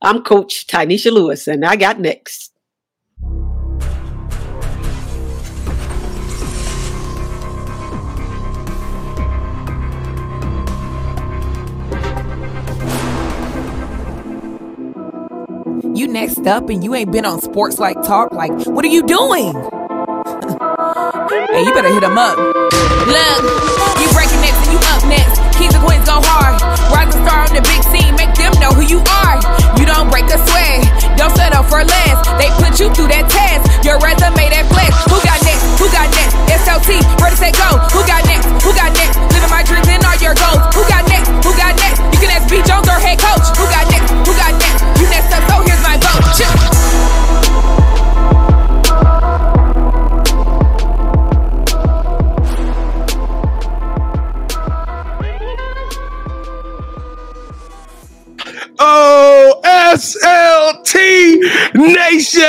I'm Coach Tynesha Lewis, and I got next. You next up and you ain't been on sports like talk. Like, what are you doing? hey, you better hit him up. Look, you breaking next and you up next. Kings and queens go hard. Rising star on the big scene, them know who you are. You don't break a sweat, don't settle for less. They put you through that test. Your resume that flex. Who got next? Who got next? SLT, ready to say go. Who got next? Who got next? Living my dreams and all your goals. Who got next? Who got next? You can ask B Jones or head coach. Who got next? Who got next? You next up, so here's my vote. Chill. OSLT Nation!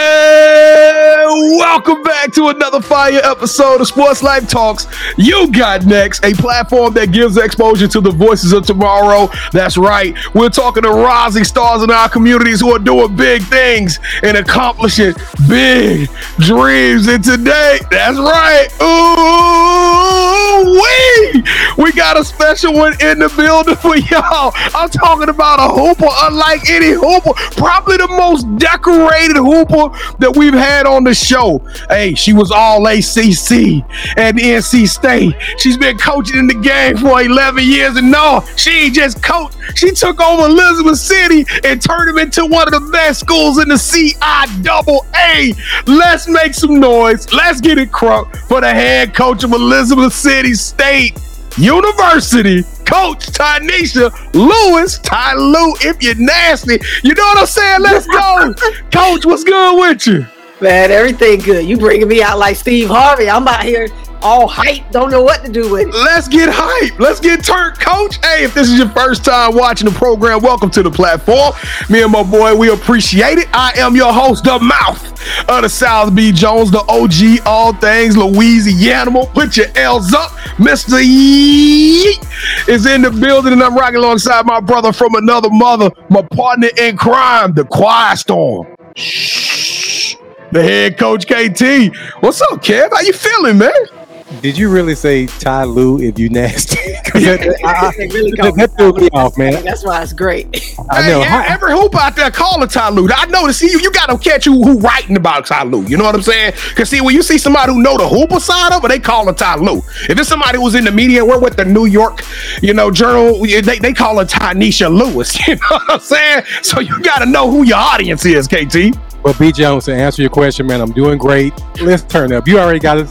Welcome back to another fire episode of Sports Life Talks. You got next, a platform that gives exposure to the voices of tomorrow. That's right. We're talking to rising stars in our communities who are doing big things and accomplishing big dreams. And today, that's right. Ooh, we we got a special one in the building for y'all. I'm talking about a hooper unlike any hooper, probably the most decorated hooper that we've had on the show. Hey, she was all ACC at NC State. She's been coaching in the game for 11 years, and no, she ain't just coached. She took over Elizabeth City and turned them into one of the best schools in the CI double A. Let's make some noise. Let's get it crunk for the head coach of Elizabeth City State. University, Coach Tynesha Lewis, Ty Lou, if you're nasty. You know what I'm saying? Let's go. Coach, what's good with you? Man, everything good. You bringing me out like Steve Harvey. I'm out here all hype, don't know what to do with it. Let's get hype. Let's get turned, coach. Hey, if this is your first time watching the program, welcome to the platform. Me and my boy, we appreciate it. I am your host, the mouth of the South B. Jones, the OG, all things Louisiana. Put your L's up. Mr. Yeet is in the building, and I'm rocking alongside my brother from another mother, my partner in crime, the Quiet Storm. Shh. The head coach KT. What's up, Kev? How you feeling, man? Did you really say Ty Lue if you nasty? that, I- They really that, that threw me off, man. That's why it's great. I Hey, know. e- every hoop out there call a Ty Lue. I know to see you. You got to catch who who writing about Ty Lue. You know what I'm saying? Because see, when you see somebody who know the hooper side of it, they call it Ty Lue. If it's somebody who's in the media, we're with the New York, you know, Journal. They they call it Tynesha Lewis. You know what I'm saying? So you got to know who your audience is, KT. But B Jones, to answer your question, man, I'm doing great. Let's turn up. You already got it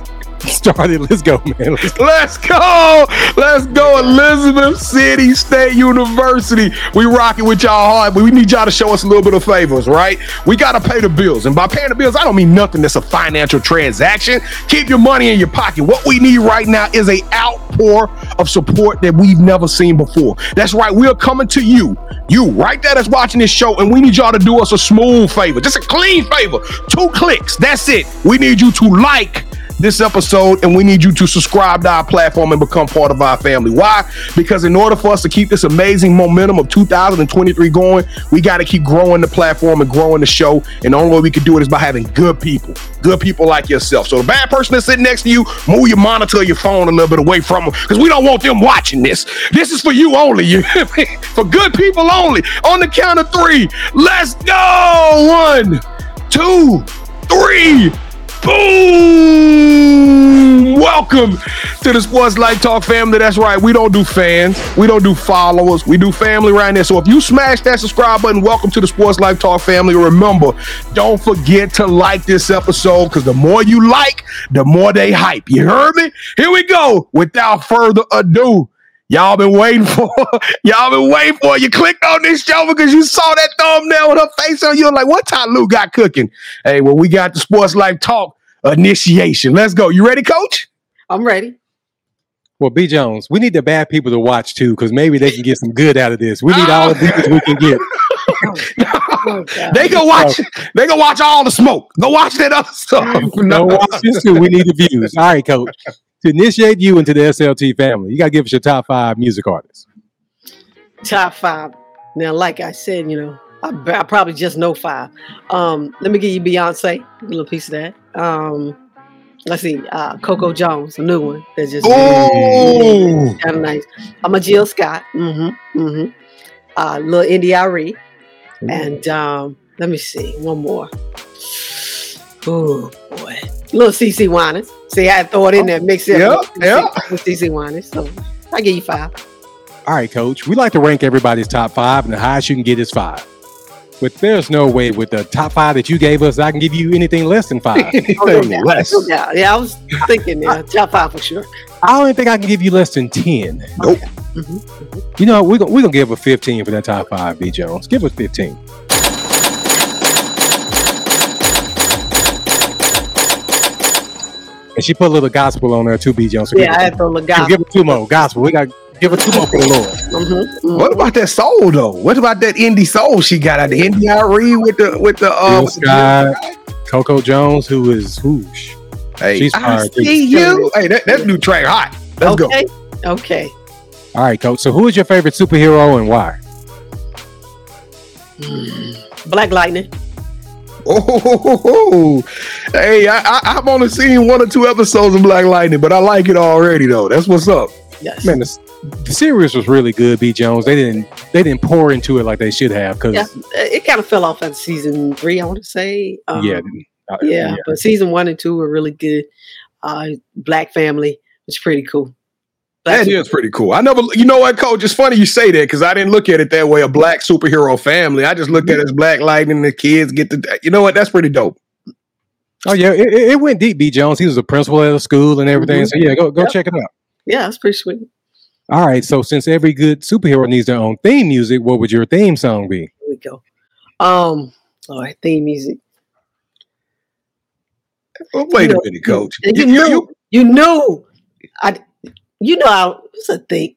started. Let's go, man. Let's go. Let's go. Let's go, Elizabeth City State University. We rocking with y'all hard, but we need y'all to show us a little bit of favors, right? We got to pay the bills. And by paying the bills, I don't mean nothing that's a financial transaction. Keep your money in your pocket. What we need right now is a outpour of support that we've never seen before. That's right. We're coming to you, you right there that's watching this show, and we need y'all to do us a smooth favor, just a clean favor. Two clicks. That's it. We need you to like this episode and we need you to subscribe to our platform and become part of our family. Why? Because in order for us to keep this amazing momentum of 2023 going, we got to keep growing the platform and growing the show. And the only way we can do it is by having good people, good people like yourself. So the bad person that's sitting next to you, move your monitor, your phone a little bit away from them because we don't want them watching this. This is for you only. You for good people only. On the count of three, let's go. One, two, three. Boom! Welcome to the Sports Life Talk family. That's right. We don't do fans. We don't do followers. We do family right there. So if you smash that subscribe button, welcome to the Sports Life Talk family. Remember, don't forget to like this episode because the more you like, the more they hype. You heard me? Here we go. Without further ado, Y'all been waiting for y'all been waiting for you clicked on this show because you saw that thumbnail with her face on you like what Ty Lou got cooking. Hey, well, we got the sports life talk initiation. Let's go. You ready, coach? I'm ready. Well, B Jones, we need the bad people to watch too, because maybe they can get some good out of this. We need all the views we can get. Oh, They go watch they go watch all the smoke. Go watch that other stuff. No, watch this too. We need the views. All right, coach. To initiate you into the SLT family, you got to give us your top five music artists. Top five. Now, like I said, you know, I, I probably just know five. Um, let me give you Beyonce, a little piece of that. Um, let's see, uh, Coco Jones, a new one that just kind of nice. I'm a Jill Scott. Mm-hmm. Mm-hmm. Uh, little India Arie. And um, let me see, one more. Oh boy. Little CeCe Winans. See, I throw it in there, mix it up. Yeah, with CeCe Winans. So I give you five. All right, coach. We like to rank everybody's top five, and the highest you can get is five. But there's no way with the top five that you gave us, I can give you anything less than five. Oh, no Less. no doubt. Yeah, I was thinking yeah, top five for sure. I don't think I can give you less than 10. Nope. Mhm. You know, we're going we're gonna give a 15 for that top five, B. Jones. Give us 15. And she put a little gospel on there too, B. Jones. So Yeah, I had to throw the her, give her two more gospel. We got give her two more for the Lord. Mm-hmm. What about that soul though? What about that indie soul she got out the indie Irene with the with the uh Jill with the- Scott, Coco Jones, who is whoosh. Hey, She's I fired, too. see you. Hey, that, that new track hot. Let's go. Okay. Okay. All right, coach. So who is your favorite superhero and why? Black Lightning. Oh, hey, I, I, I've only seen one or two episodes of Black Lightning, but I like it already though. That's what's up. Yes. Man, the, the series was really good, B. Jones. They didn't they didn't pour into it like they should have because Yeah. It kind of fell off at season three, I want to say. Um, yeah, uh, yeah, but season one and two were really good. Uh, Black Family was pretty cool. Black That is pretty cool. I never, you know what, Coach? It's funny you say that because I didn't look at it that way. A black superhero family. I just looked at it as Black Lightning. The kids get the. you know what? That's pretty dope. Oh yeah, it, it it went deep, B. Jones. He was a principal at a school and everything. Mhm. So yeah, go go Yep. check it out. Yeah, that's pretty sweet. All right. So since every good superhero needs their own theme music, what would your theme song be? Here we go. Um, all right, theme music. Well, wait You a know, minute, Coach. And you, You- you- knew, you- you, knew, I, you know, I, it's a thing.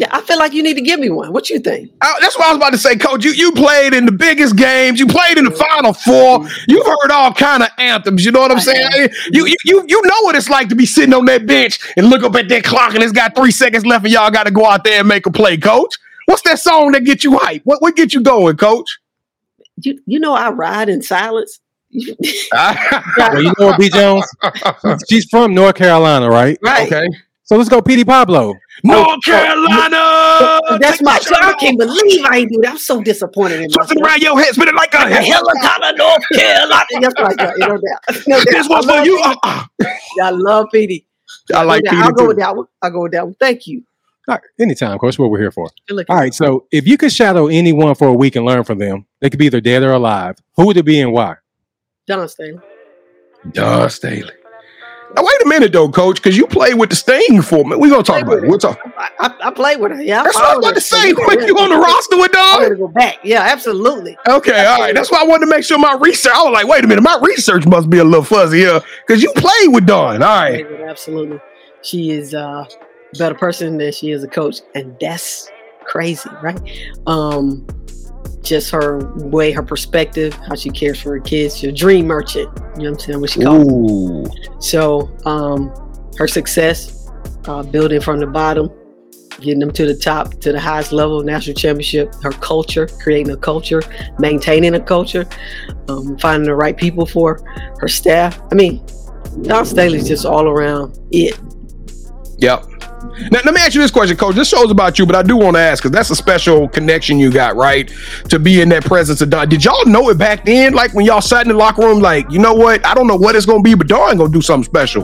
Yeah, I feel like you need to give me one. What you think? I- that's what I was about to say, Coach. You you played in the biggest games. You played in the Final Four. You've heard all kind of anthems. You know what I'm I saying? You, you you you know what it's like to be sitting on that bench and look up at that clock and it's got three seconds left and y'all got to go out there and make a play, Coach. What's that song that get you hype? What what get you going, Coach? You, you know, I ride in silence. Well, you know what, B. Jones? She's from North Carolina, right? right. okay. So let's go, Petey Pablo. North Carolina. That's my the shot. I can't believe I ain't do that. I'm so disappointed in Twist myself. around your head, spin it like a Like a helicopter, North Carolina. That's what I got. You know that. You know that. This one's I for love you. Petey. Uh, uh. I love Petey. I like I'll go too. with that one. I'll go with that one. Thank you. All right, anytime, coach. What we're here for. All right. So if you could shadow anyone for a week and learn from them, they could be either dead or alive. Who would it be and why? Dawn Staley. Duh, Staley. Now wait a minute though, Coach, because you played with the Sting for me. We're gonna talk about it. We'll talk. I, I, I played with her. Yeah, That's what I was about to say. Quick, you on the roster with I'm gonna go back. Yeah, absolutely. Okay, all right. That's why I wanted to make sure my research. I was like, wait a minute, my research must be a little fuzzy here because you played with Dawn. All right. Played with her, Absolutely. She is uh, a better person than she is a coach, and that's crazy, right? Um, just her way, her perspective, how she cares for her kids. She's a dream merchant. You know what I'm saying? What she calls. it. So um, her success, uh, building from the bottom, getting them to the top, to the highest level, national championship. Her culture, creating a culture, maintaining a culture, um, finding the right people for her staff. I mean, Dawn Staley's just all around it. Yep. Now, let me ask you this question, Coach. This show's about you, but I do want to ask because that's a special connection you got, right? To be in that presence of Dawn. Did y'all know it back then? Like when y'all sat in the locker room, like, you know what? I don't know what it's going to be, but Dawn going to do something special.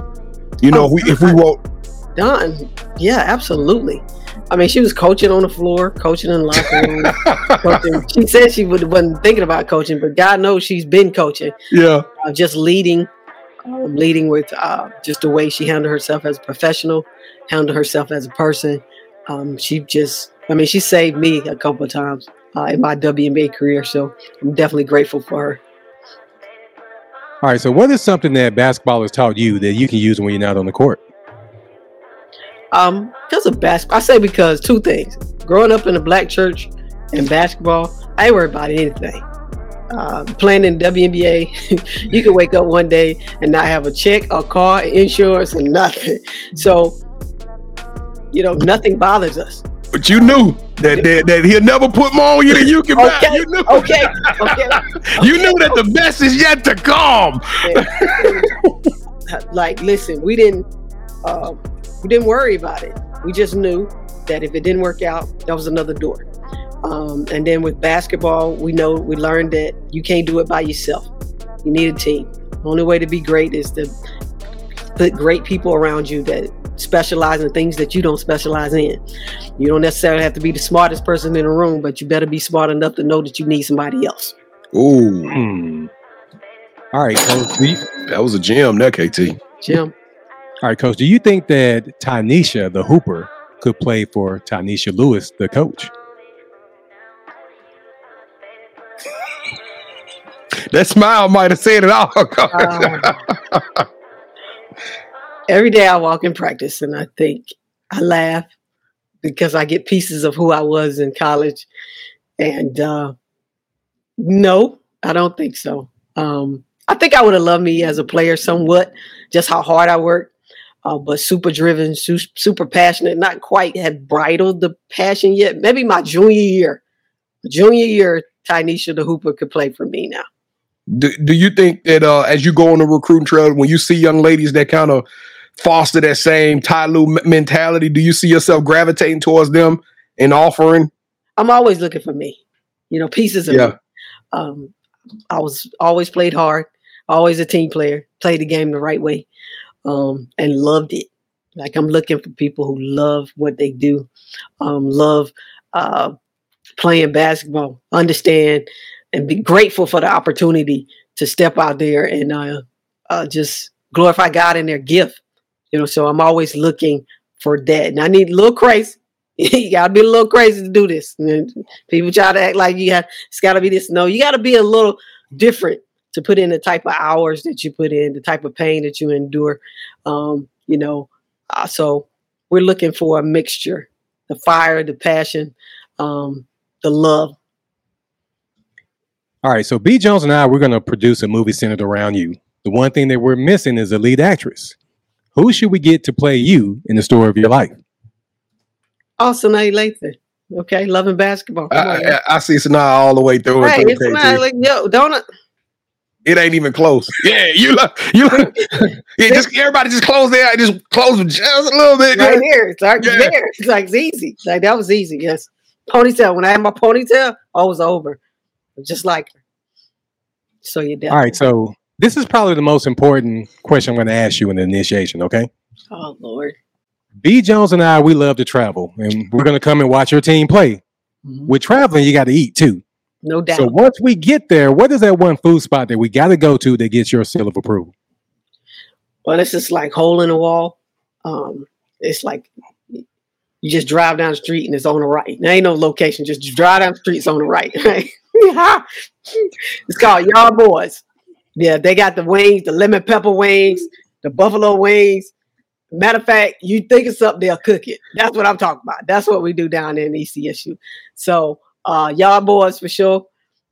You know, Oh, if we, if we won't. Dawn, yeah, absolutely. I mean, she was coaching on the floor, coaching in the locker room. She said she would, wasn't thinking about coaching, but God knows she's been coaching. Yeah. uh, just leading, um, leading with uh, just the way she handled herself as a professional, handled herself as a person. Um, she just, I mean, she saved me a couple of times uh, in my WNBA career. So I'm definitely grateful for her. All right. So what is something that basketball has taught you that you can use when you're not on the court? Um, because of basketball, I say because two things. Growing up in a black church and basketball, I ain't worried about anything. Uh, playing in WNBA, you can wake up one day and not have a check, a car, insurance, and nothing. So, you know, nothing bothers us. But you knew that, that that he'll never put more on you than you can. Okay, You knew, okay, okay. you knew that the best is yet to come. like, listen, we didn't, uh, we didn't worry about it. We just knew that if it didn't work out, that was another door. Um, and then with basketball, we know we learned that you can't do it by yourself. You need a team. The only way to be great is to put great people around you that specialize in things that you don't specialize in. You don't necessarily have to be the smartest person in the room, but you better be smart enough to know that you need somebody else. Ooh, Hmm. All right, coach. Do you, that was a gem, that KT. Jim, all right, coach. Do you think that Tynesha, the hooper, could play for Tynesha Lewis, the coach? That smile might have said it all. Um, every day I walk in practice and I think I laugh because I get pieces of who I was in college. And uh, no, I don't think so. Um, I think I would have loved me as a player somewhat, just how hard I worked. Uh, but super driven, su- super passionate, not quite had bridled the passion yet. Maybe my junior year, junior year, Tynesha the Hooper could play for me now. do, do you think that uh, as you go on the recruiting trail, when you see young ladies that kind of foster that same Ty Lue mentality, do you see yourself gravitating towards them and offering? I'm always looking for me, you know, pieces of Yeah. me. Um, I was always played hard, always a team player, played the game the right way, um, and loved it. Like I'm looking for people who love what they do, um, love uh, playing basketball, understand, and be grateful for the opportunity to step out there and uh, uh, just glorify God in their gift. You know, so I'm always looking for that, and I need a little crazy. you gotta be a little crazy to do this. People try to act like you got it's gotta be this. No, you gotta be a little different to put in the type of hours that you put in, the type of pain that you endure. Um, you know, uh, so we're looking for a mixture: the fire, the passion, um, the love. All right, so B. Jones and I, we're going to produce a movie centered around you. The one thing that we're missing is a lead actress. Who should we get to play you in the story of your life? Also, now Lathan. Okay, loving basketball. Come I, man. I, I see Sanaa all the way through. Hey, through, it's KT. not like yo, don't it? It ain't even close. Yeah, you look, you look, yeah, just everybody just close their eye, just close them just a little bit. right here. It's like Yeah. there. It's like it's easy. Like that was easy. Yes. Ponytail. When I had my ponytail, I was over. Just like her. So you did. All right, so this is probably the most important question I'm going to ask you in the initiation, okay? Oh Lord. B. Jones and I, we love to travel, and we're going to come and watch your team play. Mhm. With traveling, you got to eat too. No doubt. So once we get there, what is that one food spot that we got to go to that gets your seal of approval? well, it's just like hole in the wall. Um, it's like you just drive down the street and it's on the right. There ain't no location. Just drive down the street, it's on the. Right? it's called Y'all Boys. Yeah, they got the wings, the lemon pepper wings, the buffalo wings. Matter of fact, you think it's up, they'll cook it. That's what I'm talking about. That's what we do down in ECSU. So, uh, Yard Boys for sure.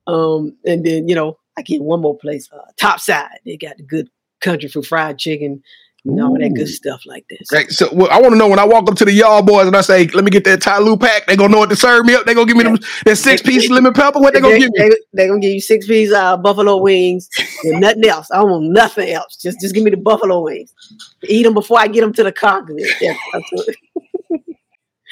Um, and then you know, I get one more place, uh, Top Side. They got the good country for fried chicken, and all that good stuff like this. Right, so well, I want to know when I walk up to the y'all boys and I say, "Let me get that Ty Lue pack." They gonna know what to serve me up. They gonna give me them that six piece lemon pepper. What they gonna give me? They, are gonna give you six piece uh, buffalo wings and nothing else. I don't want nothing else. Just just give me the buffalo wings. Eat them before I get them to the car. 'cause they're- they're-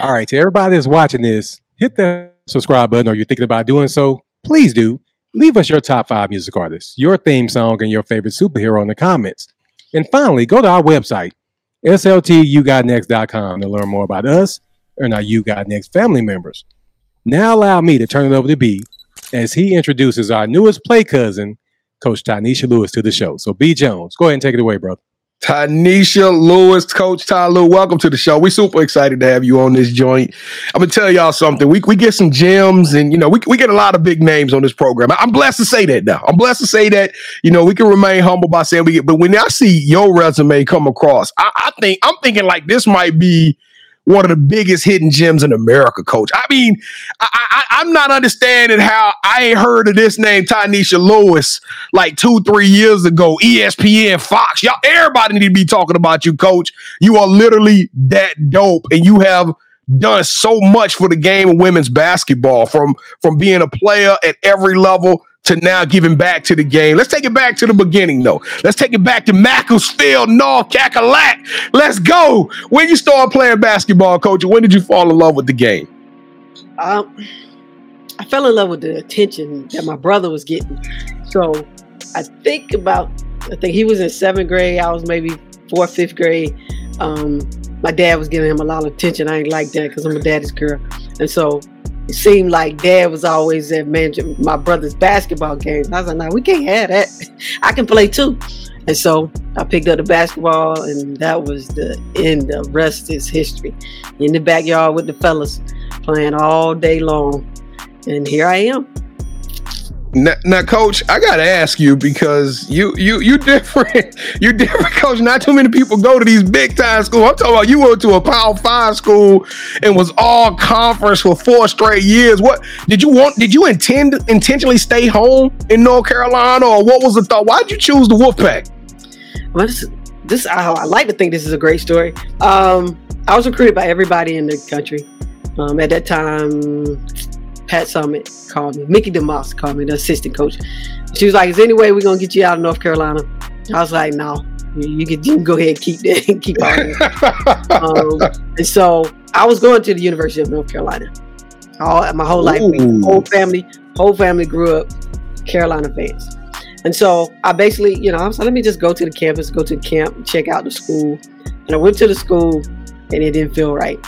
All right, to everybody that's watching this, hit that subscribe button or you're thinking about doing so, please do. Leave us your top five music artists, your theme song, and your favorite superhero in the comments. And finally, go to our website, sltugotnext.com, to learn more about us and our You Got Next family members. Now, allow me to turn it over to B as he introduces our newest play cousin, Coach Tynesha Lewis, to the show. So, B. Jones, go ahead and take it away, brother. Tynesha Lewis, Coach Ty Lue, welcome to the show. We're super excited to have you on this joint. I'm gonna tell y'all something. We, we get some gems, and you know we, we get a lot of big names on this program. I'm blessed to say that now. I'm blessed to say that you know we can remain humble by saying we get. But when I see your resume come across, I, I think I'm thinking like this might be one of the biggest hidden gems in America, Coach. I mean, I, I'm not understanding how I ain't heard of this name, Tynesha Lewis, like two, three years ago. ESPN, Fox, y'all, everybody need to be talking about you, Coach. You are literally that dope, and you have done so much for the game of women's basketball from from being a player at every level to now giving back to the game. Let's take it back to the beginning, though. Let's take it back to Macclesfield, North Cackalack. Let's go. When you started playing basketball, coach, when did you fall in love with the game? Um, I fell in love with the attention that my brother was getting. So I think about, I think he was in seventh grade. I was maybe fourth, fifth grade. Um, my dad was giving him a lot of attention. I ain't like that because I'm a daddy's girl. And so it seemed like dad was always at managing my brother's basketball games. I was like, no, we can't have that. I can play too. And so I picked up the basketball, and that was the end. The rest is history. In the backyard with the fellas, playing all day long. And here I am. Now, now, coach, I gotta ask you because you you you different. You different, coach. Not too many people go to these big time schools. I'm talking about you went to a Power Five school and was all conference for four straight years. What did you want? Did you intend intentionally stay home in North Carolina, or what was the thought? Why'd you choose the Wolfpack? Well, this this I, I like to think this is a great story. Um, I was recruited by everybody in the country. Um, at that time, Pat Summitt called me. Mickey DeMoss called me, the assistant coach. She was like, "Is there any way we're gonna get you out of North Carolina?" I was like, "No, you, you can, you can go ahead and keep that, keep on." um, and so I was going to the University of North Carolina. All my whole life, Ooh. whole family, whole family grew up Carolina fans. And so I basically, you know, I was like, let me just go to the campus, go to the camp, check out the school. And I went to the school and it didn't feel right.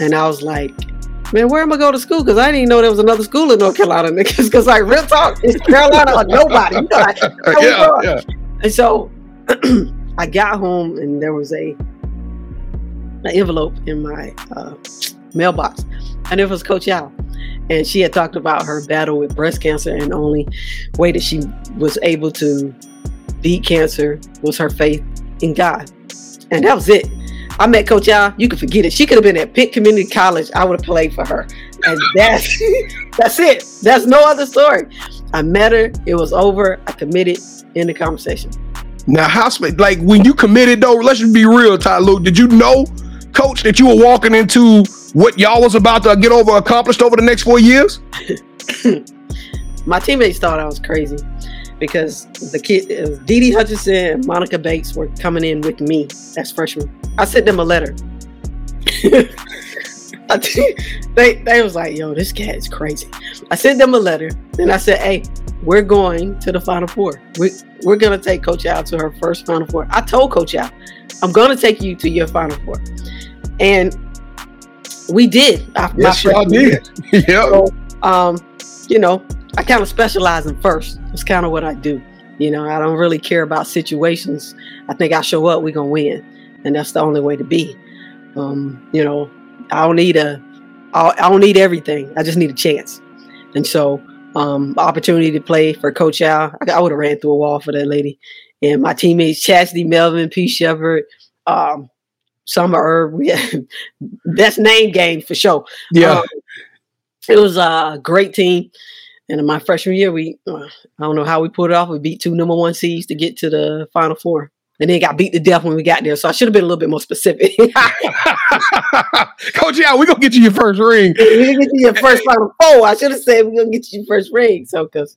And I was like, man, where am I going to school? Because I didn't know there was another school in North Carolina, niggas. Because like real talk, it's Carolina or nobody. You know, like, yeah, yeah. And so I got home and there was a an envelope in my uh, mailbox, and it was Coach Yow, and she had talked about her battle with breast cancer, and the only way that she was able to beat cancer was her faith in God, and that was it. I met Coach Yow. You can forget it. She could have been at Pitt Community College. I would have played for her, and that's that's it. That's no other story. I met her. It was over. I committed in the conversation. Now, how like when you committed though? Let's just be real, Ty Luke. Did you know, coach, that you were walking into what y'all was about to get over accomplished over the next four years? my teammates thought I was crazy because the kid, Dee Dee Hutchinson and Monica Bates were coming in with me as freshmen. I sent them a letter. They they was like, "Yo, this cat is crazy." I sent them a letter, and I said, "Hey, we're going to the Final Four. We we're gonna take Coach Yow to her first Final Four." I told Coach Yow, "I'm gonna take you to your Final Four," and we did. I- Yes, y'all did. yeah. So, um, you know, I kind of specialize in first. It's kind of what I do. You know, I don't really care about situations. I think I show up, we're gonna win, and that's the only way to be. Um, you know, I don't need a, I I don't need everything. I just need a chance. And so, um, opportunity to play for Coach Yow, I, I would have ran through a wall for that lady. And my teammates, Chasity Melvin, P. Shepard, um, Summer Erb, had, that's name game for sure. Yeah. Um, it was a great team. And in my freshman year, we uh, I don't know how we pulled it off. We beat two number one seeds to get to the final four. And then got beat to death when we got there. So I should have been a little bit more specific. coach, yeah, we're gonna get you your first ring. We didn't get you your first final four. I should have said we're gonna get you your first ring. So because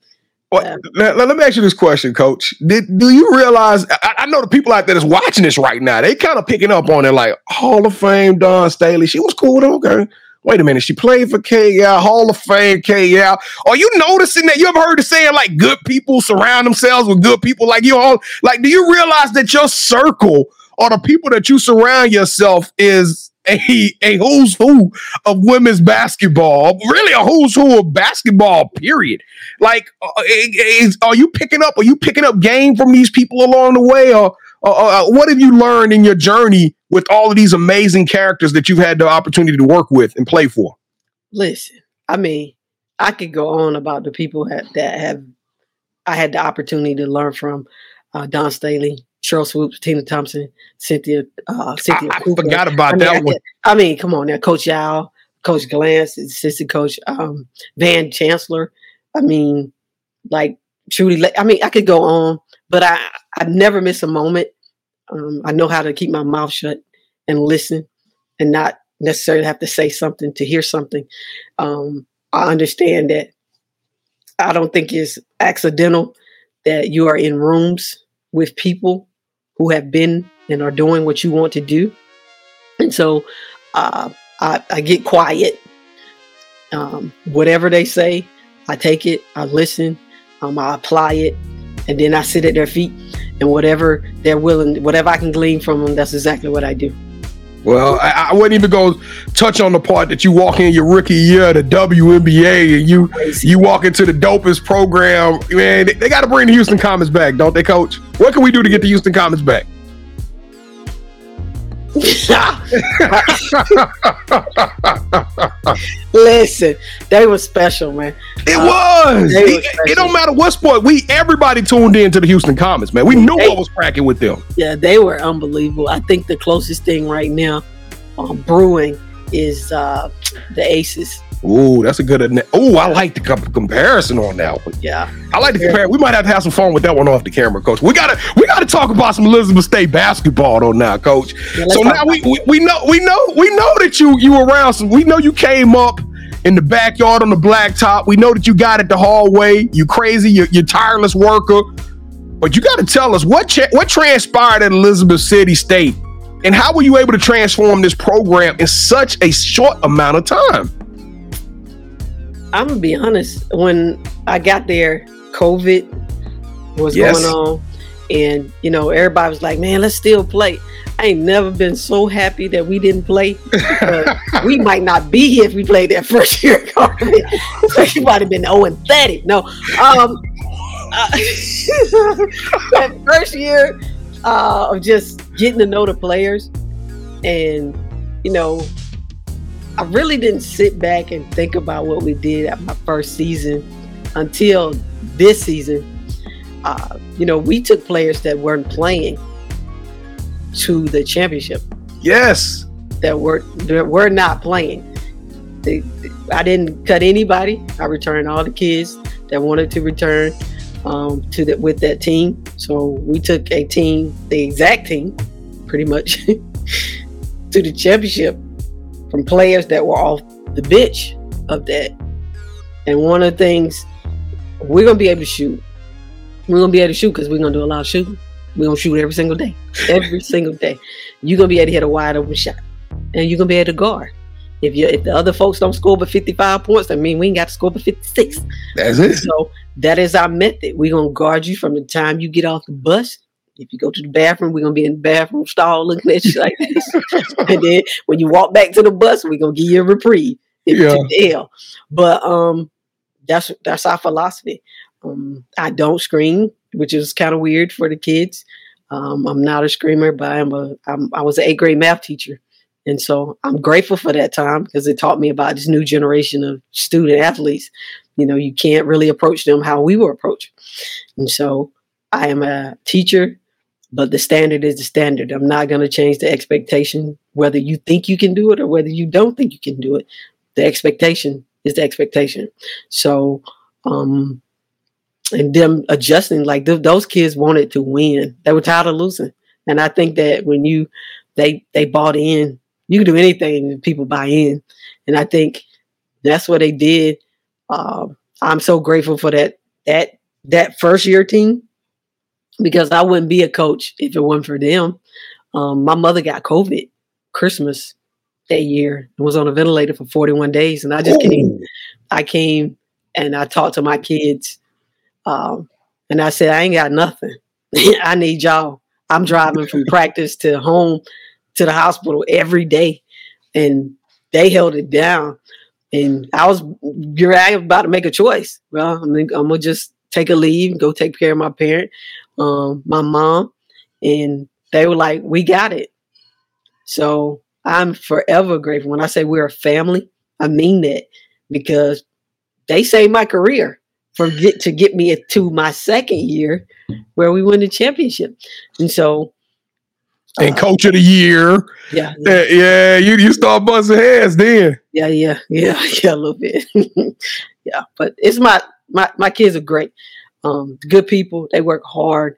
Yeah. now, let me ask you this question, Coach. Did do you realize? I, I know the people out there that's watching this right now. They kind of picking up on it, like Hall of Fame Dawn Staley. She was cool. Okay, wait a minute. She played for KL Hall of Fame KL. Are you noticing that? You ever heard the saying like good people surround themselves with good people like you? All like, do you realize that your circle or the people that you surround yourself is a a who's who of women's basketball? Really, a who's who of basketball. Period like uh, is, are you picking up are you picking up game from these people along the way or, or, or what have you learned in your journey with all of these amazing characters that you've had the opportunity to work with and play for listen, I mean, I could go on about the people that, that have I had the opportunity to learn from uh, Dawn Staley, Sheryl Swoopes, Tina Thompson, Cynthia. Uh, I, Cynthia I Cooper. forgot about I mean, that I, one I mean, come on now, Coach Yow, Coach Glance, assistant coach um, Van Chancellor. I mean, like truly, I mean, I could go on, but I I never miss a moment. Um, I know how to keep my mouth shut and listen, and not necessarily have to say something to hear something. Um, I understand that. I don't think it's accidental that you are in rooms with people who have been and are doing what you want to do. And so uh, I, I, get quiet. Um, whatever they say, I take it, I listen, um, I apply it, and then I sit at their feet. And whatever they're willing, whatever I can glean from them, that's exactly what I do. Well, I, I, wouldn't even go touch on the part that you walk in your rookie year, the WNBA, and you you walk into the dopest program. Man, they, they got to bring the Houston Comets back, don't they, Coach? What can we do to get the Houston Comets back? Listen, they were special, man. It uh, was. It, it, don't matter what sport. We everybody tuned in to the Houston Comets, man. We knew they, what was cracking with them. Yeah, they were unbelievable. I think the closest thing right now, um, brewing, is uh, the Aces. Ooh, that's a good. Ooh, I like the comparison on that one. Yeah, I like to compare. We might have to have some fun with that one off the camera, Coach. We gotta we gotta talk about some Elizabeth State basketball though now, Coach. Yeah, so now we, we, we know we know we know that you you were around. Some we know you came up in the backyard on the blacktop. We know that you got it the hallway. You crazy. You're, you're tireless worker. But you got to tell us what cha- what transpired at Elizabeth City State, and how were you able to transform this program in such a short amount of time? I'm gonna be honest. When I got there, COVID was yes. going on, and you know everybody was like, "Man, let's still play." I ain't never been so happy that we didn't play. we might not be here if we played that first year. so you might have been 0 and 30. No, um, uh, that first year uh, of just getting to know the players, and you know, I really didn't sit back and think about what we did at my first season until this season. Uh, you know, we took players that weren't playing to the championship. Yes, that were that were not playing. They, I didn't cut anybody. I returned all the kids that wanted to return um, to the, with that team. So we took a team, the exact team, pretty much, to the championship from players that were off the bench of that. And one of the things we're gonna be able to shoot. We're gonna be able to shoot because we're gonna do a lot of shooting. We're gonna shoot every single day. Every single day. You're gonna be able to hit a wide open shot. And you're gonna be able to guard. If you if the other folks don't score but 55 points, I mean we ain't got to score but 56. That's it. So that is our method. We're gonna guard you from the time you get off the bus if you go to the bathroom, we're gonna be in the bathroom stall looking at you like this. and then when you walk back to the bus, we're gonna give you a reprieve if yeah. you L. But um that's that's our philosophy. Um, I don't scream, which is kind of weird for the kids. Um, I'm not a screamer, but I'm a I'm, I was an eighth grade math teacher, and so I'm grateful for that time because it taught me about this new generation of student athletes. You know, you can't really approach them how we were approached, and so I am a teacher but the standard is the standard. I'm not going to change the expectation, whether you think you can do it or whether you don't think you can do it. The expectation is the expectation. So, um, and them adjusting, like th- those kids wanted to win. They were tired of losing. And I think that when you, they, they bought in, you can do anything people buy in. And I think that's what they did. Uh, I'm so grateful for that, that, that first year team because I wouldn't be a coach if it wasn't for them. Um, my mother got COVID Christmas that year and was on a ventilator for 41 days. And I just Ooh. came, I came and I talked to my kids. Um, and I said, I ain't got nothing. I need y'all. I'm driving from practice to home to the hospital every day. And they held it down. And I was, you're about to make a choice. Well, I'm going to just take a leave, and go take care of my parent um, my mom, and they were like, "We got it." So I'm forever grateful. When I say we're a family, I mean that because they saved my career from get to get me to my second year where we won the championship, and so. And uh, coach of the year, yeah, yeah, yeah, you you start busting heads then. Yeah, yeah, yeah, yeah, a little bit, yeah. But it's my my my kids are great um, good people. They work hard.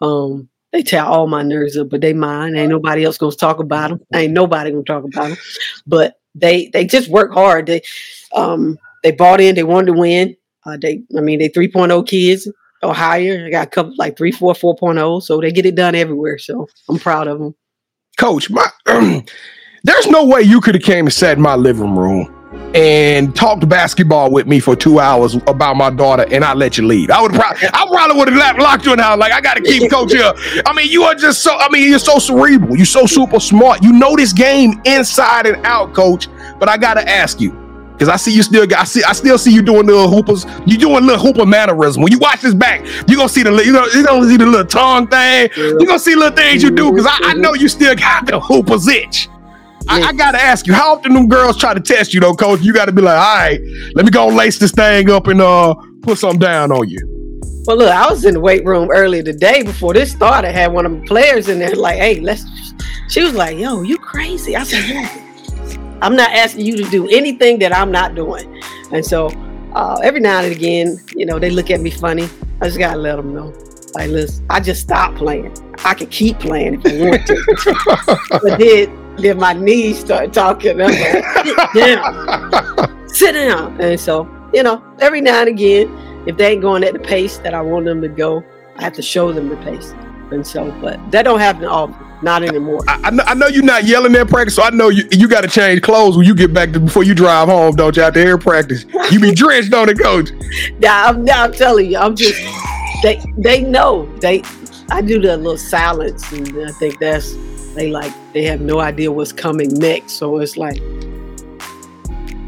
Um, they tear all my nerves up, but they mine. Ain't nobody else gonna talk about them. Ain't nobody gonna talk about them. But they they just work hard. They um they bought in. They wanted to win. Uh, they I mean they 3.0 kids or higher. I got a couple like three, four, 4.0. So they get it done everywhere. So I'm proud of them. Coach, my there's no way you could have came and sat in my living room and talked basketball with me for two hours about my daughter, and I let you leave. I would probably, I probably would have locked you in the house. Like I got to keep coach here. I mean, you are just so. I mean, you're so cerebral. You're so super smart. You know this game inside and out, coach. But I got to ask you. Cause I see you still got, I see, I still see you doing little hoopers. You doing little hooper mannerism. When you watch this back, you gonna see the, you know, you gonna see the little tongue thing. You gonna see little things you do. Cause I, I know you still got the hoopers itch. I, I, gotta ask you, how often them girls try to test you though, coach? You gotta be like, all right, let me go lace this thing up and uh put something down on you. Well, look, I was in the weight room earlier today before this started. Had one of the players in there, like, hey, let's. She was like, yo, you crazy? I said, yeah. I'm not asking you to do anything that I'm not doing. And so uh, every now and again, you know, they look at me funny. I just gotta let them know. Like, listen, I just stopped playing. I could keep playing if I want to. but then then my knees start talking. I'm like, sit down. Sit down. And so, you know, every now and again, if they ain't going at the pace that I want them to go, I have to show them the pace. And so, but that don't happen often. Not anymore. I, I, know, I know you're not yelling at practice, so I know you you got to change clothes when you get back to before you drive home, don't you? After air practice, you be drenched, on the coach? Yeah, I'm, I'm telling you, I'm just they they know they. I do the little silence, and I think that's they like they have no idea what's coming next. So it's like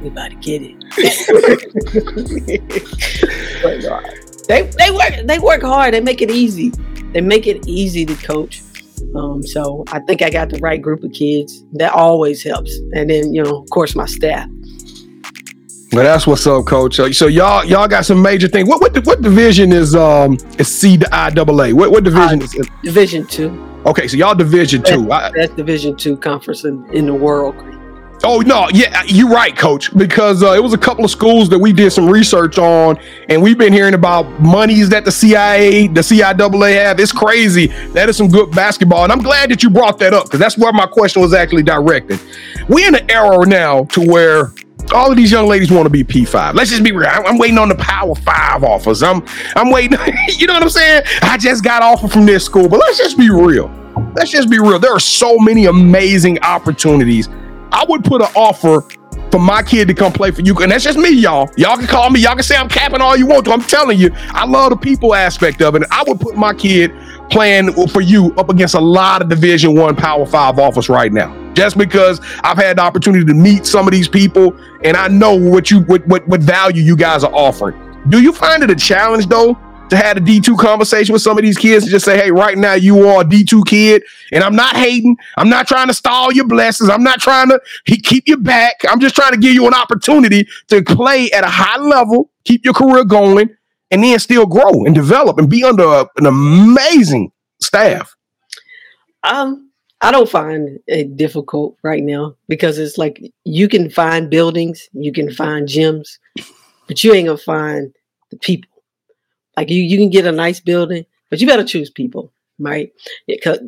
we about to get it. uh, they they work they work hard. They make it easy. They make it easy to coach. Um, so I think I got the right group of kids. That always helps. And then you know, of course, my staff. Well, that's what's up, Coach. So y'all y'all got some major things. What what what division is um is C to I double A? What what division uh, is it? Division two. Okay, so y'all Division Two. That's Division Two conference in, in the world. Oh no, yeah, you're right, Coach. Because uh, it was a couple of schools that we did some research on, and we've been hearing about monies that the CIA, the CIAA have. It's crazy. That is some good basketball, and I'm glad that you brought that up because that's where my question was actually directed. We're in an era now to where all of these young ladies want to be P5. Let's just be real. I'm, waiting on the Power Five offers. I'm I'm waiting. you know what I'm saying? I just got offer from this school, but let's just be real. Let's just be real. There are so many amazing opportunities. I would put an offer for my kid to come play for you, and that's just me, y'all. Y'all can call me. Y'all can say I'm capping all you want to. I'm telling you, I love the people aspect of it. I would put my kid playing for you up against a lot of Division One Power Five offers right now just because I've had the opportunity to meet some of these people and I know what you what what, what value you guys are offering. Do you find it a challenge though to have a D2 conversation with some of these kids and just say, hey, right now you are a D2 kid, and I'm not hating. I'm not trying to stall your blessings. I'm not trying to keep you back. I'm just trying to give you an opportunity to play at a high level, keep your career going, and then still grow and develop and be under a, an amazing staff. Um, I don't find it difficult right now because it's like you can find buildings, you can find gyms, but you ain't gonna find the people. Like you, you can get a nice building, but you better choose people, right?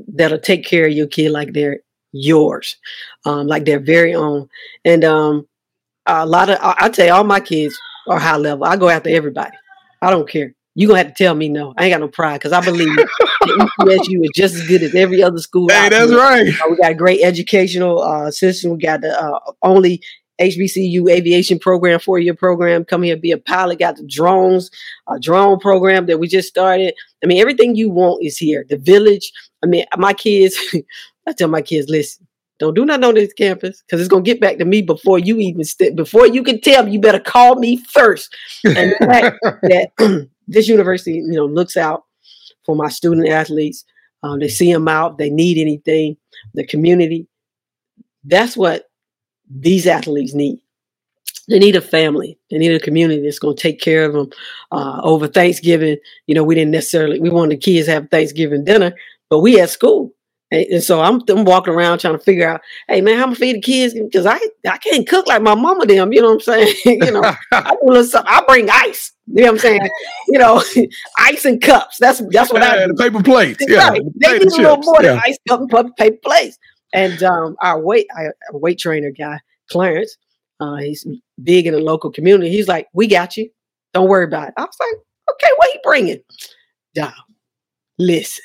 That'll take care of your kid like they're yours, um, like their very own. And um, a lot of I, I tell you, all my kids are high level. I go after everybody. I don't care. You gonna have to tell me no. I ain't got no pride because I believe ECSU is just as good as every other school. Hey, that's there. right. Uh, we got a great educational uh, system. We got the uh, only HBCU aviation program, four year program. Come here, be a pilot. Got the drones, a drone program that we just started. I mean, everything you want is here. The village. I mean, my kids. I tell my kids, listen, don't do nothing on this campus because it's gonna get back to me before you even st- before you can tell me. You better call me first. And the fact that this university, you know, looks out for my student athletes. Um, they see them out. They need anything. The community. That's what these athletes need. They need a family. They need a community that's going to take care of them uh, over Thanksgiving. You know, we didn't necessarily we wanted the kids have Thanksgiving dinner, but we at school. And, so I'm, I'm walking around trying to figure out, hey man, how am I feed the kids? Because I I can't cook like my mama them. You know what I'm saying? you know, I do a little something. I bring ice. You know what I'm saying? you know, ice and cups. That's that's what I Yeah, do. the paper plates. Yeah, Right. the They need a little more than Yeah. ice cup and paper plates. And um, our weight our weight trainer guy, Clarence, uh, he's big in the local community. He's like, "We got you. Don't worry about it." I was like, "Okay, what he bringing?" Dog, listen.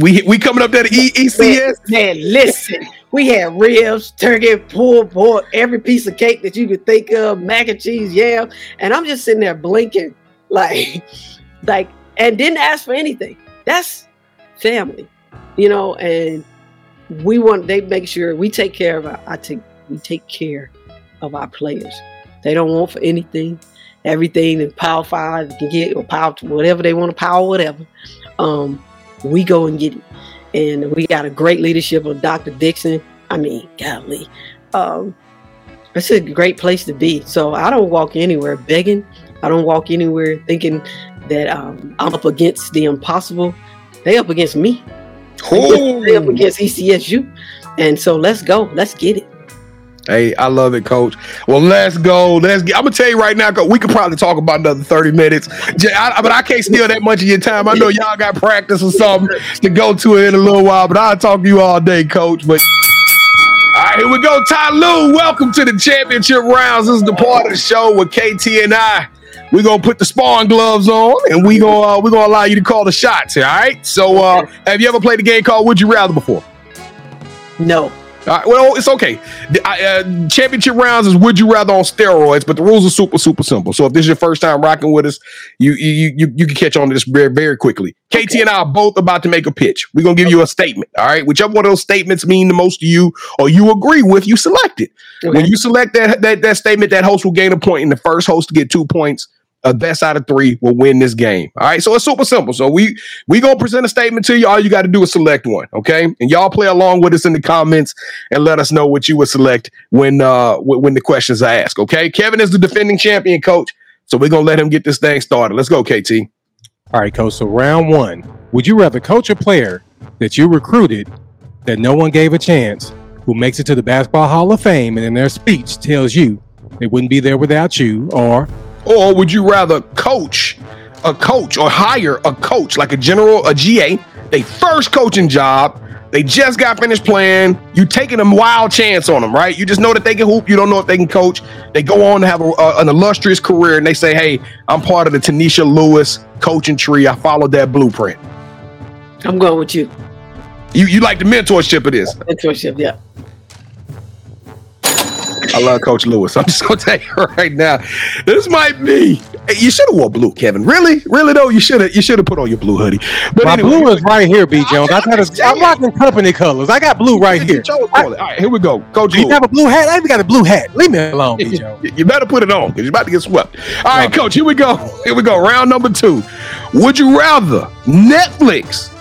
We we coming up there to EECS. ECS. Man, listen. We had ribs, turkey, pulled pork, every piece of cake that you could think of, mac and cheese, yam. And I'm just sitting there blinking, like, like, and didn't ask for anything. That's family, you know. And we want they make sure we take care of our. I take we take care of our players. They don't want for anything, everything in Power Five can get or Power whatever they want to power whatever. Um, we go and get it. And we got a great leadership of Dr. Dixon. I mean, golly. Um, it's a great place to be. So I don't walk anywhere begging. I don't walk anywhere thinking that um, I'm up against the impossible. They up against me. They up against ECSU. And so let's go. Let's get it. Hey, I love it, Coach. Well, let's go. Let's get. I'm gonna tell you right now, We could probably talk about another 30 minutes, I- but I can't steal that much of your time. I know y'all got practice or something to go to in a little while, but I'll talk to you all day, Coach. But all right, here we go. Ty Lue, welcome to the championship rounds. This is the part of the show with KT and I. We're gonna put the spawn gloves on, and we gonna uh, we're gonna allow you to call the shots. All right. So, uh, have you ever played a game called Would You Rather before? No. Right, well, it's okay. The, uh, championship rounds is would you rather on steroids, but the rules are super, super simple. So if this is your first time rocking with us, you you you, you can catch on to this very, very quickly. KT and I are both about to make a pitch. We're gonna give you a statement. All right, whichever one of those statements mean the most to you or you agree with, you select it. When you select that, that that statement, that host will gain a point, and the first host to get two points. A best out of three will win this game. All right, so it's super simple. So we we gonna present a statement to you. All you got to do is select one, okay? And y'all play along with us in the comments and let us know what you would select when uh wh- when the questions are asked. Okay, Kevin is the defending champion, coach. So we're gonna let him get this thing started. Let's go, KT. All right, coach. So round one. Would you rather coach a player that you recruited that no one gave a chance, who makes it to the Basketball Hall of Fame and in their speech tells you they wouldn't be there without you, or Or would you rather coach a coach or hire a coach like a general, a GA, they first coaching job? They just got finished playing. You taking a wild chance on them, right? You just know that they can hoop. You don't know if they can coach. They go on to have a, a- an illustrious career, and they say, "Hey, I'm part of the Tynesha Lewis coaching tree. I followed that blueprint." I'm going with you. You you like the mentorship of this? Mentorship, yeah. I love Coach Lewis. I'm just gonna tell you right now, this might be. You should have wore blue, Kevin. Really, really though, you should have. You should have put on your blue hoodie. But my anyway, blue is right here, B Jones. I got I'm a, I'm rocking company colors. I got blue right here. All right, here we go, Coach you Lewis. have a blue hat? I even got a blue hat. Leave me alone, B Jones. You better put it on because you're about to get swept. All right, Coach. Here we go. Here we go. Round number two. Would you rather Netflix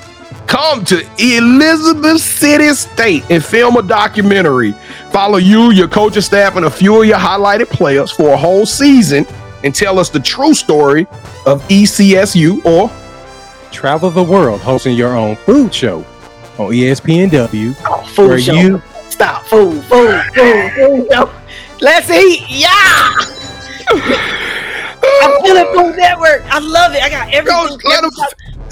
come to Elizabeth City State and film a documentary, follow you, your coaching staff, and a few of your highlighted players for a whole season, and tell us the true story of ECSU, or Travel the world, hosting your own food show on ESPNW, Oh, food where show. you Stop. Food, food, food, food show. Let's eat. Yeah. I'm feeling Food Network. I love it. I got everything. Coach, let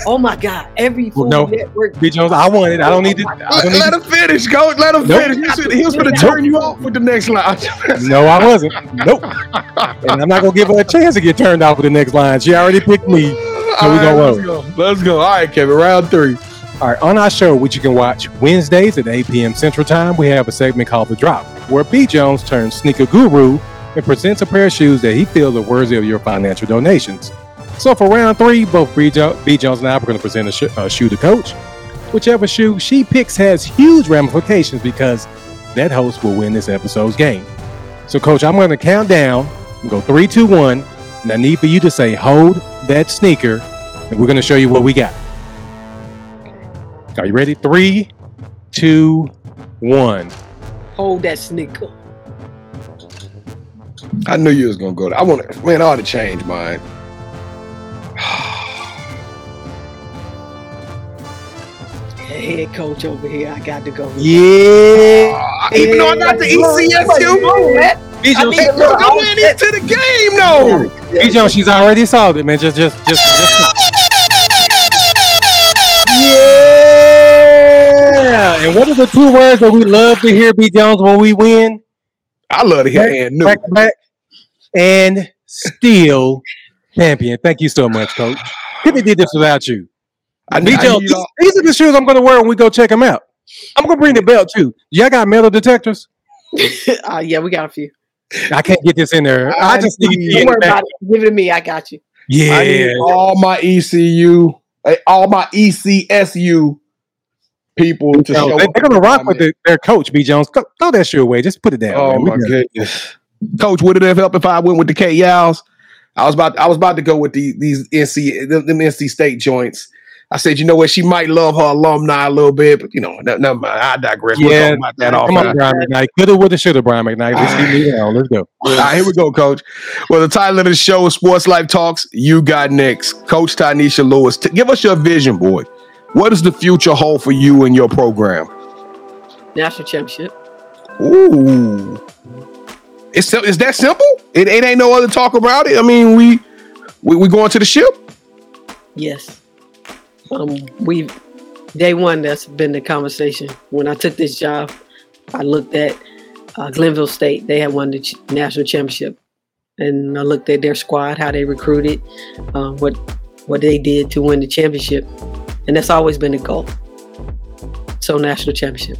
Oh my God. Every Food No. Network. B Jones. I want it. I don't need oh to. I let, don't need let him finish, Go. Let him Nope. finish. He was, he was going to turn you off with the next line. no, I wasn't. Nope. And I'm not gonna give her a chance to get turned off with the next line. She already picked me. So we right, gonna let's go. Let's go. All right, Kevin. Round three. All right, on our show, which you can watch Wednesdays at 8 p.m. Central Time, we have a segment called The Drop, where B. Jones turns sneaker guru and presents a pair of shoes that he feels are worthy of your financial donations. So for round three, both B. Jo- B. Jones and I are going to present a, sh- a shoe to coach. Whichever shoe she picks has huge ramifications because that host will win this episode's game. So, coach, I'm going to count down and go three, two, one, and I need for you to say, hold that sneaker, and we're going to show you what we got. Are you ready? Three, two, one. Hold that sneaker. I knew you was gonna go there. I want to, man. I ought to change mine. Head coach over here. I got to go. Yeah. Uh, even though I got the E Come on, ECSU, man. B. I Jones, need to Go look. go into the game, though. B. Jones, she's already solved it, man. Just, just, just, just. Yeah. And what are the two words that we love to hear, B. Jones, when we win? I love to hear and new. Back back. And still champion. Thank you so much, Coach. Couldn't did this without you. I B. need, I need these, all- these are the shoes I'm going to wear when we go check them out. I'm going to bring the belt too. Y'all got metal detectors? uh, yeah, we got a few. I can't get this in there. I just need to need- be Don't in worry about it. Give it to me. I got you. Yeah. I need all my ECU, eh, all my ECSU people to Yo, show they, up. are gonna rock with the, their coach, B. Jones. Go, throw that shoe away. Just put it down. Oh man. My goodness, Coach, would it have helped if I went with the Kay Yows? I was about, I was about to go with the these NC them, them NC State joints. I said, you know what? She might love her alumni a little bit, but you know, ne- never mind. I digress. We'll Yeah, talk about that off. Come on. Brian McKnight. Coulda, woulda, shoulda, Brian McKnight. Let's keep moving on. Let's go. All right, here we go, Coach. Well, the title of the show is Sports Life Talks. You got next, Coach Tynesha Lewis. T- give us your vision, boy. What does the future hold for you and your program? National championship. Ooh, it's is that simple? It, it ain't no other talk about it. I mean, we we, we going to the ship. Yes. Um, we day one. That's been the conversation. When I took this job, I looked at uh, Glenville State. They had won the ch- national championship, and I looked at their squad, how they recruited, um, what what they did to win the championship, and that's always been the goal. So national championship.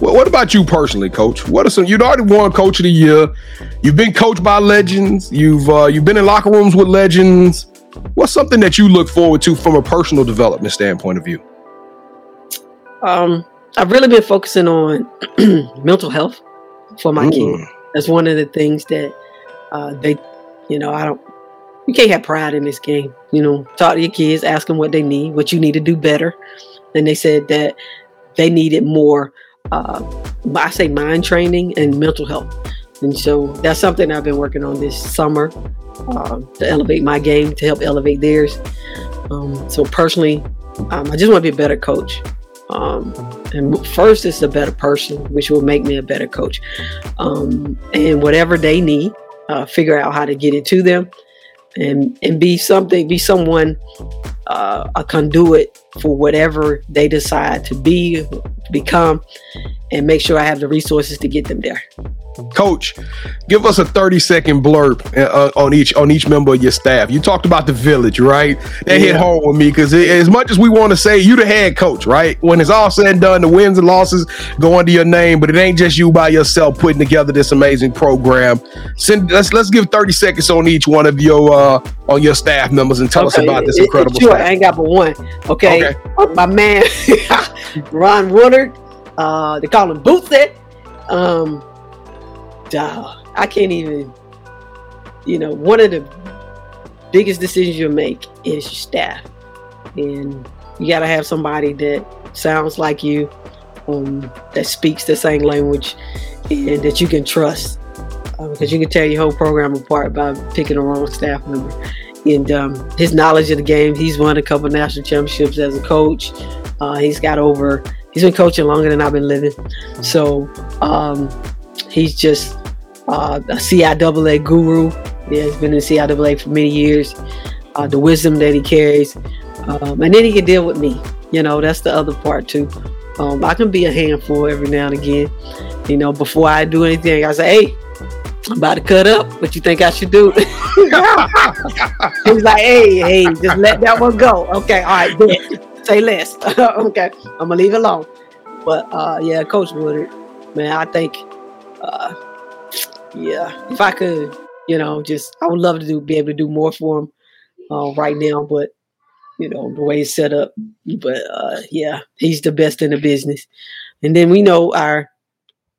Well, what about you personally, Coach? What are some? You'd already won Coach of the Year. You've been coached by legends. You've uh, you've been in locker rooms with legends. What's something that you look forward to from a personal development standpoint of view? Um, I've really been focusing on mental health for my kids. Mm. That's one of the things that uh, they, you know, I don't. You can't have pride in this game. You know, talk to your kids, ask them what they need, what you need to do better. And they said that they needed more. Uh, I say mind training and mental health. And so that's something I've been working on this summer um, to elevate my game, to help elevate theirs. Um, so personally, um, I just want to be a better coach. Um, and first, it's a better person, which will make me a better coach. Um, and whatever they need, uh, figure out how to get it to them, and and be something, be someone, uh, a conduit for whatever they decide to be, become, and make sure I have the resources to get them there. Coach, give us a 30 second blurb uh, on each on each member of your staff. You talked about the village, right? That hit Yeah. home with me because as much as we want to say you the head coach, right? When it's all said and done, the wins and losses go under your name, but it ain't just you by yourself putting together this amazing program. Send, let's let's give 30 seconds on each one of your uh on your staff members and tell us about this it- incredible it's short. I ain't got but one. Okay. Okay. Uh, My man, Ron Woodard. Uh, they call him Bootsy. Um, duh, I can't even. You know, one of the biggest decisions you'll make is your staff, and you got to have somebody that sounds like you, um, that speaks the same language, and that you can trust. Uh, because you can tell your whole program apart by picking the wrong staff member and um, his knowledge of the game. He's won a couple national championships as a coach. Uh, he's got over. He's been coaching longer than I've been living, so um, he's just uh, a CIAA guru. Yeah, he's been in CIAA for many years. Uh, the wisdom that he carries, um, and then he can deal with me. You know, that's the other part too. Um, I can be a handful every now and again. You know, before I do anything, I say, "Hey, I'm about to cut up. What you think I should do?" He's like, hey, hey, just let that one go. Okay, all right, good. Say less. okay, I'm gonna leave it alone. But uh, yeah, Coach Woodard, man, I think, uh, yeah, if I could, you know, just I would love to do be able to do more for him uh, right now. But you know, the way it's set up. But uh, yeah, he's the best in the business. And then we know our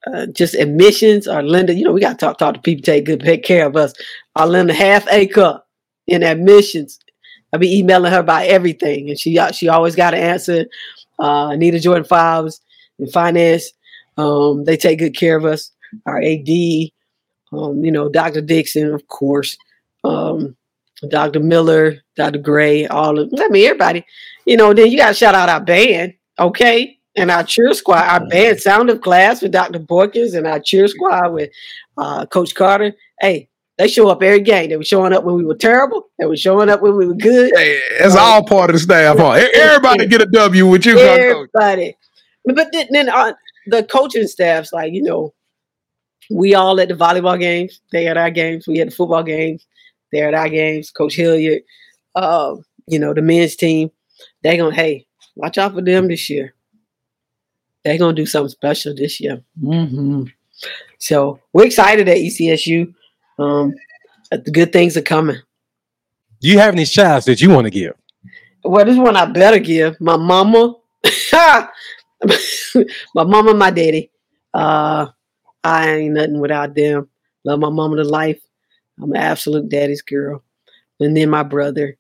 uh, just admissions, our Linda. You know, we got to talk talk to people, take good take care of us. Our Linda half a cup in admissions. I be emailing her about everything, and she she always got an answer. Uh, Anita Jordan Fives in finance, um, they take good care of us. Our AD, um, you know, Dr. Dixon, of course, um, Dr. Miller, Dr. Gray, all of I mean everybody. You know, then you got to shout out our band, okay? and our cheer squad, our band sound of class with Dr. Borkins and our cheer squad with uh, Coach Carter. Hey, they show up every game. They were showing up when we were terrible. They were showing up when we were good. Hey, it's all part of the staff. Huh? Everybody get a W with you, Coach. Everybody. But then, then uh, the coaching staff's like, you know, we all at the volleyball games. They at our games. We at the football games. They're at our games. Coach Hilliard, uh, you know, the men's team. They gonna, hey, watch out for them this year. They're gonna do something special this year. hmm So we're excited at ECSU. Um, the good things are coming. Do you have any shouts that you want to give? Well, this one I better give my mama, my mama, my daddy. Uh, I ain't nothing without them. Love my mama to life. I'm an absolute daddy's girl. And then my brother,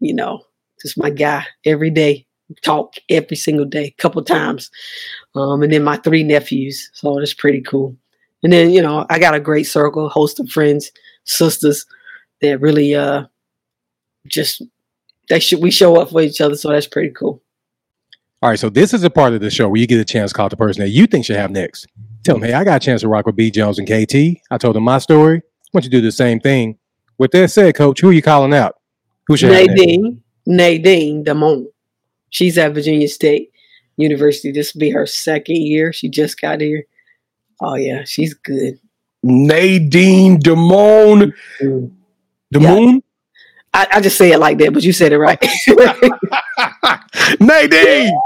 you know, just my guy every day. Talk every single day, couple times. Um, and then my three nephews. So that's pretty cool. And then, you know, I got a great circle, host of friends, sisters that really uh just they should we show up for each other. So that's pretty cool. All right, so this is a part of the show where you get a chance to call the person that you think should have next. Tell them, hey, I got a chance to rock with B. Jones and KT. I told them my story. I want you to do the same thing. With that said, Coach, who are you calling out? Who should? Nadine, Nadine Damone. She's at Virginia State University. This will be her second year. She just got here. Oh yeah, she's good. Nadine Damone. Mm. Damone? I, I just say it like that, but you said it right. Nadine,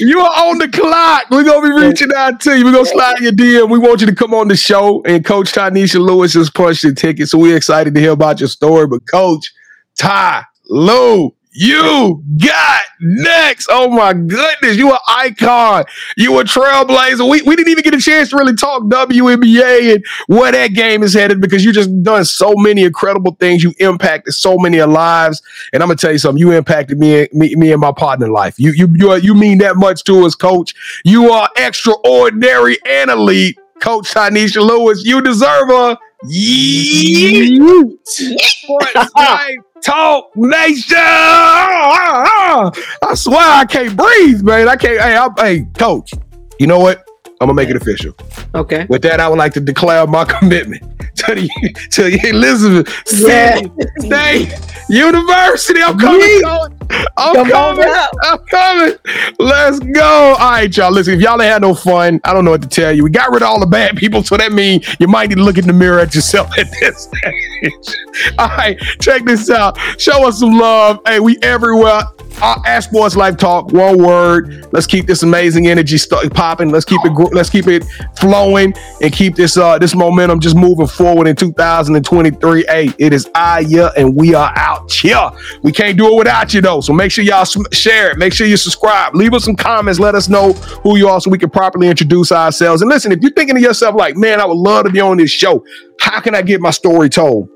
you are on the clock. We're gonna be reaching out to you. We're gonna slide your DM. We want you to come on the show. And Coach Tynesha Lewis just punched the ticket, so we're excited to hear about your story. But Coach Ty Lou, you got next. Oh my goodness, you an icon. You a trailblazer. We, we didn't even get a chance to really talk WNBA and where that game is headed because you just done so many incredible things. You impacted so many lives. And I'm gonna tell you something. You impacted me, me, me and my partner life. You you you, are, you mean that much to us, Coach. You are extraordinary and elite, Coach Tynesha Lewis. You deserve a yeet. Sports Life Talk Nation. I swear I can't breathe, man. I can't. Hey, I, hey, Coach. You know what? I'm gonna make it official. okay. With that, I would like to declare my commitment to the to the Elizabeth City State University. I'm coming. Yeah. I'm Come coming. I'm coming. Let's go. All right, y'all. Listen, if y'all ain't had no fun, I don't know what to tell you. We got rid of all the bad people, so that means you might need to look in the mirror at yourself at this stage. All right, check this out. Show us some love. Hey, we everywhere. Uh, Ask Sports Life Talk. One word. Let's keep this amazing energy st- popping. Let's keep it. gr- Let's keep it flowing and keep this uh this momentum just moving forward in 2023. Hey, it is I yeah, and we are out here. We can't do it without you though. So make sure y'all share it. Make sure you subscribe. Leave us some comments. Let us know who you are so we can properly introduce ourselves. And listen, if you're thinking to yourself like, man, I would love to be on this show. How can I get my story told?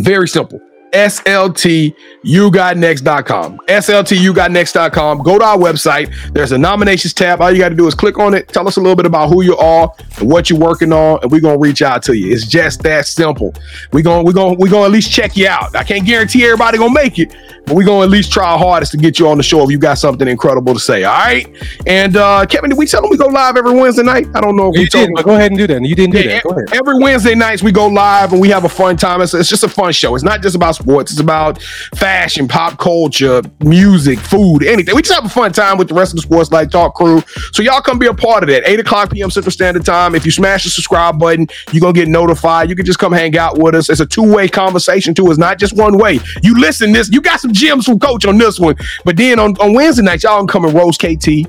Very simple. SLTUGotNext.com. SLTUGotNext.com. Go to our website. There's a nominations tab. All you got to do is click on it. Tell us a little bit about who you are and what you're working on, and we're gonna reach out to you. It's just that simple. We're gonna we're gonna we're gonna at least check you out. I can't guarantee everybody gonna make it, but we're gonna at least try our hardest to get you on the show if you got something incredible to say. All right. And uh Kevin, did we tell them we go live every Wednesday night? I don't know if we You told did, them. go ahead and do that. You didn't do Yeah, that. Go ahead. Every Wednesday nights we go live and we have a fun time. It's, it's just a fun show. It's not just about sports. It's about fashion, pop culture, music, food, anything. We just have a fun time with the rest of the Sports Life Talk crew. So y'all come be a part of that. 8 o'clock p.m. Central Standard Time. If you smash the subscribe button, you're going to get notified. You can just come hang out with us. It's a two-way conversation too. It's not just one way. You listen this. You got some gems from Coach on this one. But then on, on Wednesday nights, y'all can come and roast KT.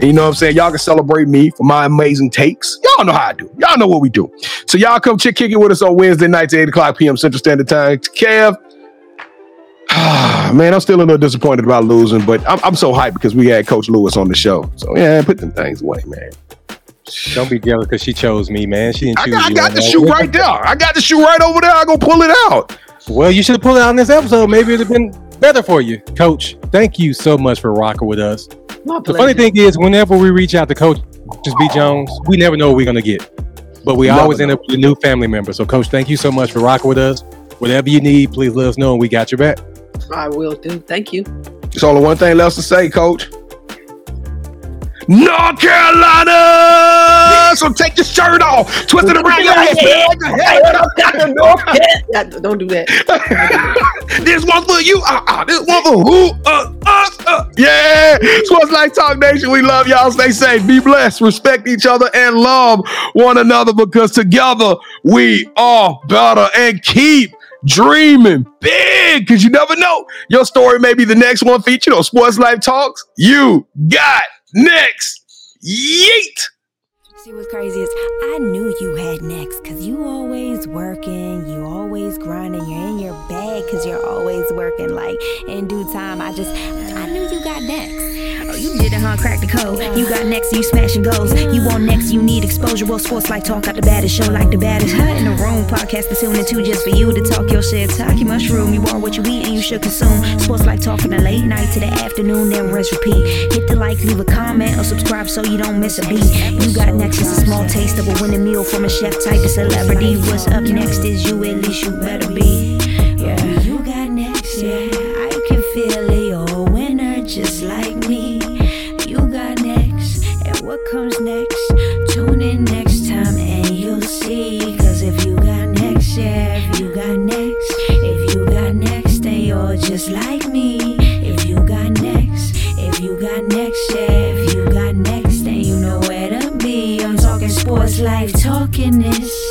And you know what I'm saying? Y'all can celebrate me for my amazing takes. Y'all know how I do. Y'all know what we do. So y'all come chick kick it with us on Wednesday nights at 8 o'clock p.m. Central Standard Time. Kev. Man, I'm still a little disappointed about losing, but I'm, I'm so hyped because we had Coach Lewis on the show. So yeah, put them things away, man. Don't be jealous because she chose me, man. She didn't I choose got, I you. got the man. shoe right there. I got the shoe right over there. I go pull it out. Well, you should have pulled it out in this episode. Maybe it'd have been better for you, Coach. Thank you so much for rocking with us. My The pleasure. funny thing is, whenever we reach out to Coach just B Jones, we never know what we're gonna get, but we Never always end know. up with a new family member. So, Coach, thank you so much for rocking with us. Whatever you need, please let us know, and we got your back. I will do. Thank you. It's only one thing left to say, Coach. North Carolina. So take your shirt off, twist it around your head. Yeah, don't do that. this one for you. Uh, uh, this one for who? Uh, us. Uh. Yeah. Sports Life Talk Nation. We love y'all. Stay safe. Be blessed. Respect each other and love one another because together we are better. And keep dreaming big because you never know. Your story may be the next one featured on Sports Life Talks. You got next. Yeet. See what's crazy is I knew you had next because you always working, you always grinding, you're in your bag because you're always working. Like in due time, I just I knew you got next. Oh, you did it, huh? Crack the code. You got next, you smashing goals. You want next, you need exposure. Well, sports like talk out the baddest show like the baddest. Huh? In the room, podcast to tune into just for you to talk your shit. Talk your mushroom. You are what you eat and you should consume. Sports like talk from the late night to the afternoon, then rest repeat. Hit the like, leave a comment, or subscribe so you don't miss a beat. You got next is a small taste of a winning meal from a chef type of celebrity. What's up next is you, at least you better be. Yeah, you got next, yeah. I can feel it, you're a winner just like me. You got next, and what comes next? Tune in next time and you'll see. Cause if you got next, yeah, if you got next, if you got next, then you're just like me. Sports life, talking this.